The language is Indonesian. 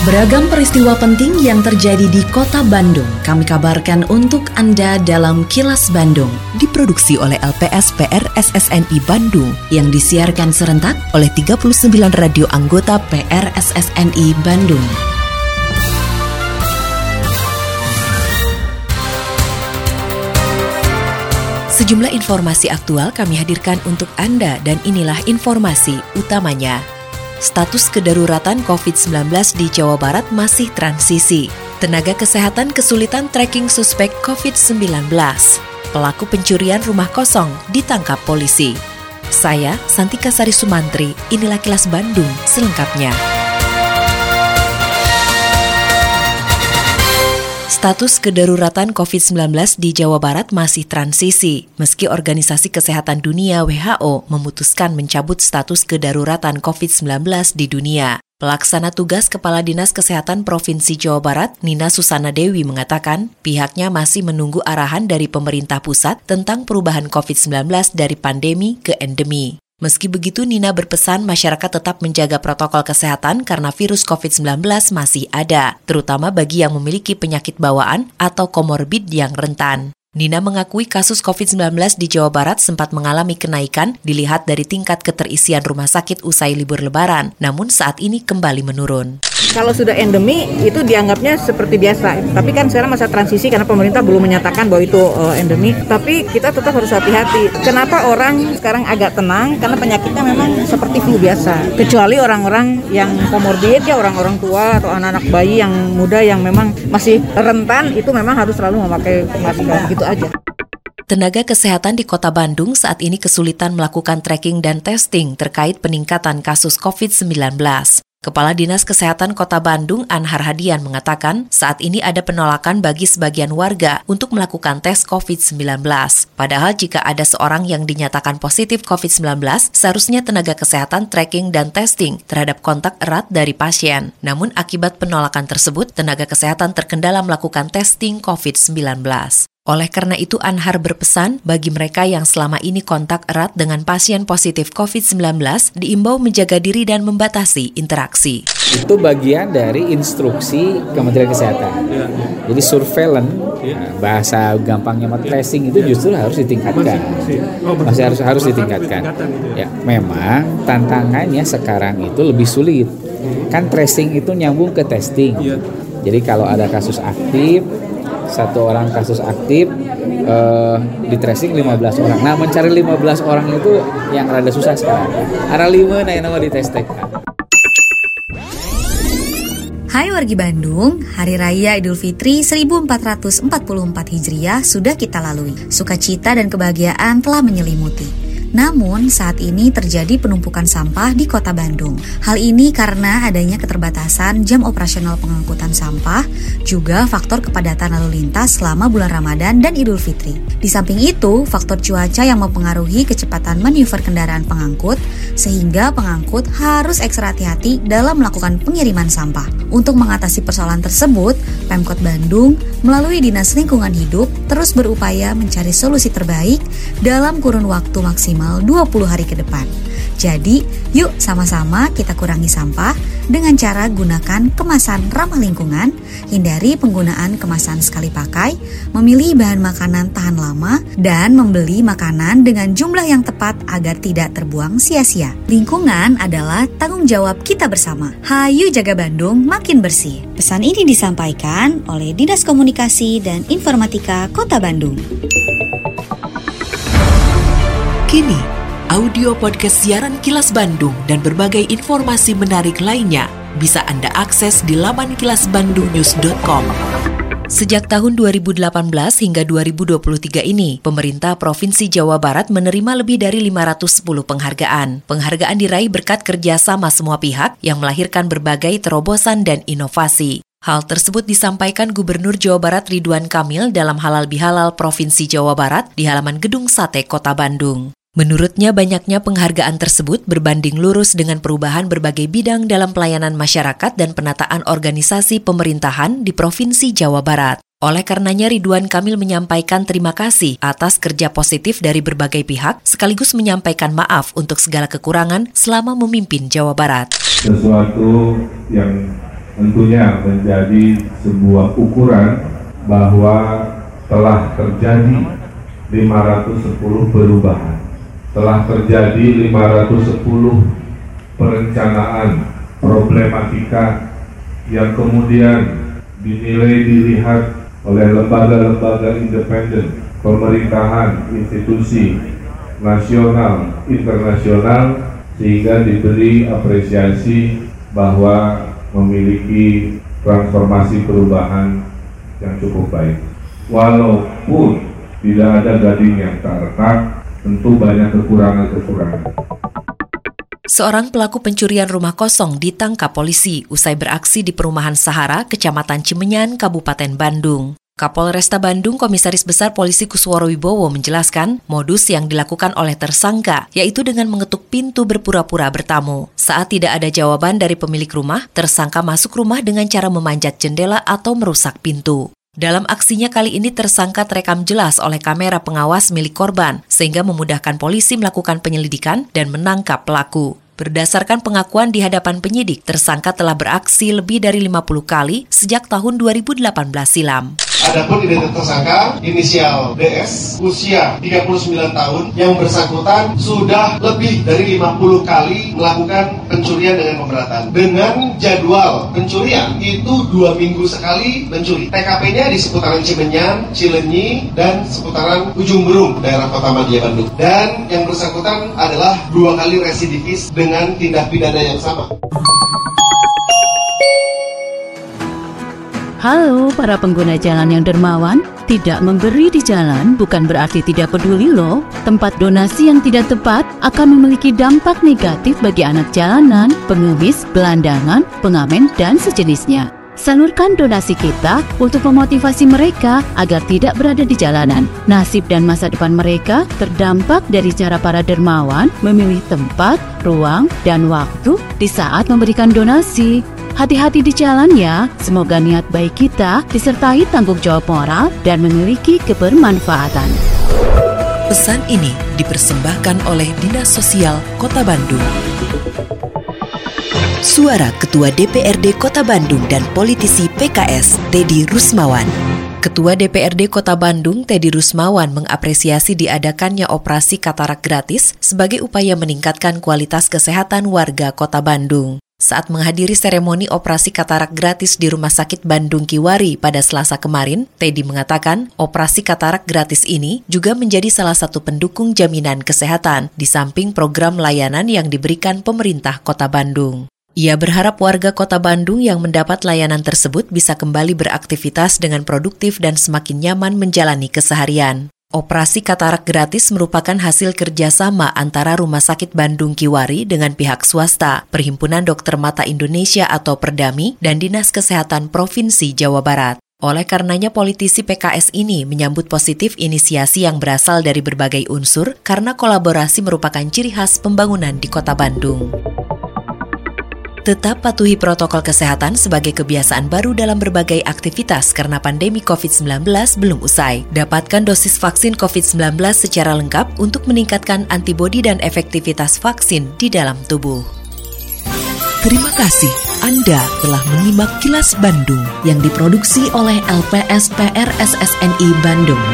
Beragam peristiwa penting yang terjadi di kota Bandung kami kabarkan untuk Anda dalam Kilas Bandung. Diproduksi oleh LPS PR SSNI Bandung yang disiarkan serentak oleh 39 radio anggota PR SSNI Bandung. Sejumlah informasi aktual kami hadirkan untuk Anda dan inilah informasi utamanya status kedaruratan COVID-19 di Jawa Barat masih transisi. Tenaga kesehatan kesulitan tracking suspek COVID-19. Pelaku pencurian rumah kosong ditangkap polisi. Saya, Santika Sari Sumantri, inilah kilas Bandung selengkapnya. Status kedaruratan COVID-19 di Jawa Barat masih transisi, meski Organisasi Kesehatan Dunia WHO memutuskan mencabut status kedaruratan COVID-19 di dunia. Pelaksana tugas Kepala Dinas Kesehatan Provinsi Jawa Barat, Nina Susana Dewi mengatakan, pihaknya masih menunggu arahan dari pemerintah pusat tentang perubahan COVID-19 dari pandemi ke endemi. Meski begitu, Nina berpesan masyarakat tetap menjaga protokol kesehatan karena virus COVID-19 masih ada, terutama bagi yang memiliki penyakit bawaan atau komorbid yang rentan. Nina mengakui kasus COVID-19 di Jawa Barat sempat mengalami kenaikan dilihat dari tingkat keterisian rumah sakit usai libur lebaran, namun saat ini kembali menurun kalau sudah endemi itu dianggapnya seperti biasa. Tapi kan sekarang masa transisi karena pemerintah belum menyatakan bahwa itu uh, endemi. Tapi kita tetap harus hati-hati. Kenapa orang sekarang agak tenang? Karena penyakitnya memang seperti flu biasa. Kecuali orang-orang yang komorbid ya orang-orang tua atau anak-anak bayi yang muda yang memang masih rentan itu memang harus selalu memakai masker gitu aja. Tenaga kesehatan di Kota Bandung saat ini kesulitan melakukan tracking dan testing terkait peningkatan kasus COVID-19. Kepala Dinas Kesehatan Kota Bandung Anhar Hadian mengatakan saat ini ada penolakan bagi sebagian warga untuk melakukan tes COVID-19. Padahal jika ada seorang yang dinyatakan positif COVID-19, seharusnya tenaga kesehatan tracking dan testing terhadap kontak erat dari pasien. Namun akibat penolakan tersebut, tenaga kesehatan terkendala melakukan testing COVID-19. Oleh karena itu, Anhar berpesan bagi mereka yang selama ini kontak erat dengan pasien positif COVID-19 diimbau menjaga diri dan membatasi interaksi. Itu bagian dari instruksi Kementerian Kesehatan. Jadi surveillance, nah, bahasa gampangnya tracing itu justru harus ditingkatkan. Masih harus harus ditingkatkan. Ya, memang tantangannya sekarang itu lebih sulit. Kan tracing itu nyambung ke testing. Jadi kalau ada kasus aktif, satu orang kasus aktif uh, di tracing 15 orang. Nah, mencari 15 orang itu yang rada susah sekarang. Arah lima nah yang di testing. Hai wargi Bandung, Hari Raya Idul Fitri 1444 Hijriah sudah kita lalui. Sukacita dan kebahagiaan telah menyelimuti. Namun, saat ini terjadi penumpukan sampah di kota Bandung. Hal ini karena adanya keterbatasan jam operasional pengangkutan sampah, juga faktor kepadatan lalu lintas selama bulan Ramadan dan Idul Fitri. Di samping itu, faktor cuaca yang mempengaruhi kecepatan manuver kendaraan pengangkut, sehingga pengangkut harus ekstra hati-hati dalam melakukan pengiriman sampah. Untuk mengatasi persoalan tersebut, Pemkot Bandung melalui Dinas Lingkungan Hidup terus berupaya mencari solusi terbaik dalam kurun waktu maksimal minimal 20 hari ke depan. Jadi, yuk sama-sama kita kurangi sampah dengan cara gunakan kemasan ramah lingkungan, hindari penggunaan kemasan sekali pakai, memilih bahan makanan tahan lama, dan membeli makanan dengan jumlah yang tepat agar tidak terbuang sia-sia. Lingkungan adalah tanggung jawab kita bersama. Hayu jaga Bandung makin bersih. Pesan ini disampaikan oleh Dinas Komunikasi dan Informatika Kota Bandung. Kini, audio podcast siaran Kilas Bandung dan berbagai informasi menarik lainnya bisa Anda akses di laman kilasbandungnews.com. Sejak tahun 2018 hingga 2023 ini, pemerintah Provinsi Jawa Barat menerima lebih dari 510 penghargaan. Penghargaan diraih berkat kerjasama semua pihak yang melahirkan berbagai terobosan dan inovasi. Hal tersebut disampaikan Gubernur Jawa Barat Ridwan Kamil dalam Halal Bihalal Provinsi Jawa Barat di halaman Gedung Sate Kota Bandung. Menurutnya banyaknya penghargaan tersebut berbanding lurus dengan perubahan berbagai bidang dalam pelayanan masyarakat dan penataan organisasi pemerintahan di Provinsi Jawa Barat. Oleh karenanya Ridwan Kamil menyampaikan terima kasih atas kerja positif dari berbagai pihak sekaligus menyampaikan maaf untuk segala kekurangan selama memimpin Jawa Barat. Sesuatu yang tentunya menjadi sebuah ukuran bahwa telah terjadi 510 perubahan, telah terjadi 510 perencanaan problematika yang kemudian dinilai dilihat oleh lembaga-lembaga independen, pemerintahan, institusi nasional, internasional, sehingga diberi apresiasi bahwa memiliki transformasi perubahan yang cukup baik. Walaupun tidak ada gading yang tak retak, tentu banyak kekurangan-kekurangan. Seorang pelaku pencurian rumah kosong ditangkap polisi usai beraksi di perumahan Sahara, Kecamatan Cimenyan, Kabupaten Bandung. Kapolresta Bandung Komisaris Besar Polisi Kusworo Wibowo menjelaskan modus yang dilakukan oleh tersangka, yaitu dengan mengetuk pintu berpura-pura bertamu. Saat tidak ada jawaban dari pemilik rumah, tersangka masuk rumah dengan cara memanjat jendela atau merusak pintu. Dalam aksinya kali ini tersangka terekam jelas oleh kamera pengawas milik korban, sehingga memudahkan polisi melakukan penyelidikan dan menangkap pelaku. Berdasarkan pengakuan di hadapan penyidik, tersangka telah beraksi lebih dari 50 kali sejak tahun 2018 silam. Adapun identitas tersangka inisial DS usia 39 tahun yang bersangkutan sudah lebih dari 50 kali melakukan pencurian dengan pemberatan. Dengan jadwal pencurian itu dua minggu sekali mencuri. TKP-nya di seputaran Cimenyan, Cilenyi, dan seputaran Ujung Berung, daerah Kota Madia Bandung. Dan yang bersangkutan adalah dua kali residivis dengan tindak pidana yang sama. Halo para pengguna jalan yang dermawan, tidak memberi di jalan bukan berarti tidak peduli loh. Tempat donasi yang tidak tepat akan memiliki dampak negatif bagi anak jalanan, pengemis, gelandangan, pengamen, dan sejenisnya. Salurkan donasi kita untuk memotivasi mereka agar tidak berada di jalanan. Nasib dan masa depan mereka terdampak dari cara para dermawan memilih tempat, ruang, dan waktu di saat memberikan donasi. Hati-hati di jalan ya, semoga niat baik kita disertai tanggung jawab moral dan memiliki kebermanfaatan. Pesan ini dipersembahkan oleh Dinas Sosial Kota Bandung. Suara Ketua DPRD Kota Bandung dan politisi PKS Teddy Rusmawan. Ketua DPRD Kota Bandung, Teddy Rusmawan, mengapresiasi diadakannya operasi katarak gratis sebagai upaya meningkatkan kualitas kesehatan warga Kota Bandung. Saat menghadiri seremoni operasi katarak gratis di Rumah Sakit Bandung Kiwari pada Selasa kemarin, Teddy mengatakan operasi katarak gratis ini juga menjadi salah satu pendukung jaminan kesehatan di samping program layanan yang diberikan pemerintah Kota Bandung. Ia berharap warga Kota Bandung yang mendapat layanan tersebut bisa kembali beraktivitas dengan produktif dan semakin nyaman menjalani keseharian. Operasi katarak gratis merupakan hasil kerjasama antara Rumah Sakit Bandung Kiwari dengan pihak swasta, Perhimpunan Dokter Mata Indonesia atau Perdami, dan Dinas Kesehatan Provinsi Jawa Barat. Oleh karenanya politisi PKS ini menyambut positif inisiasi yang berasal dari berbagai unsur karena kolaborasi merupakan ciri khas pembangunan di kota Bandung. Tetap patuhi protokol kesehatan sebagai kebiasaan baru dalam berbagai aktivitas karena pandemi COVID-19 belum usai. Dapatkan dosis vaksin COVID-19 secara lengkap untuk meningkatkan antibodi dan efektivitas vaksin di dalam tubuh. Terima kasih Anda telah menyimak kilas Bandung yang diproduksi oleh LPSPR SSNI Bandung.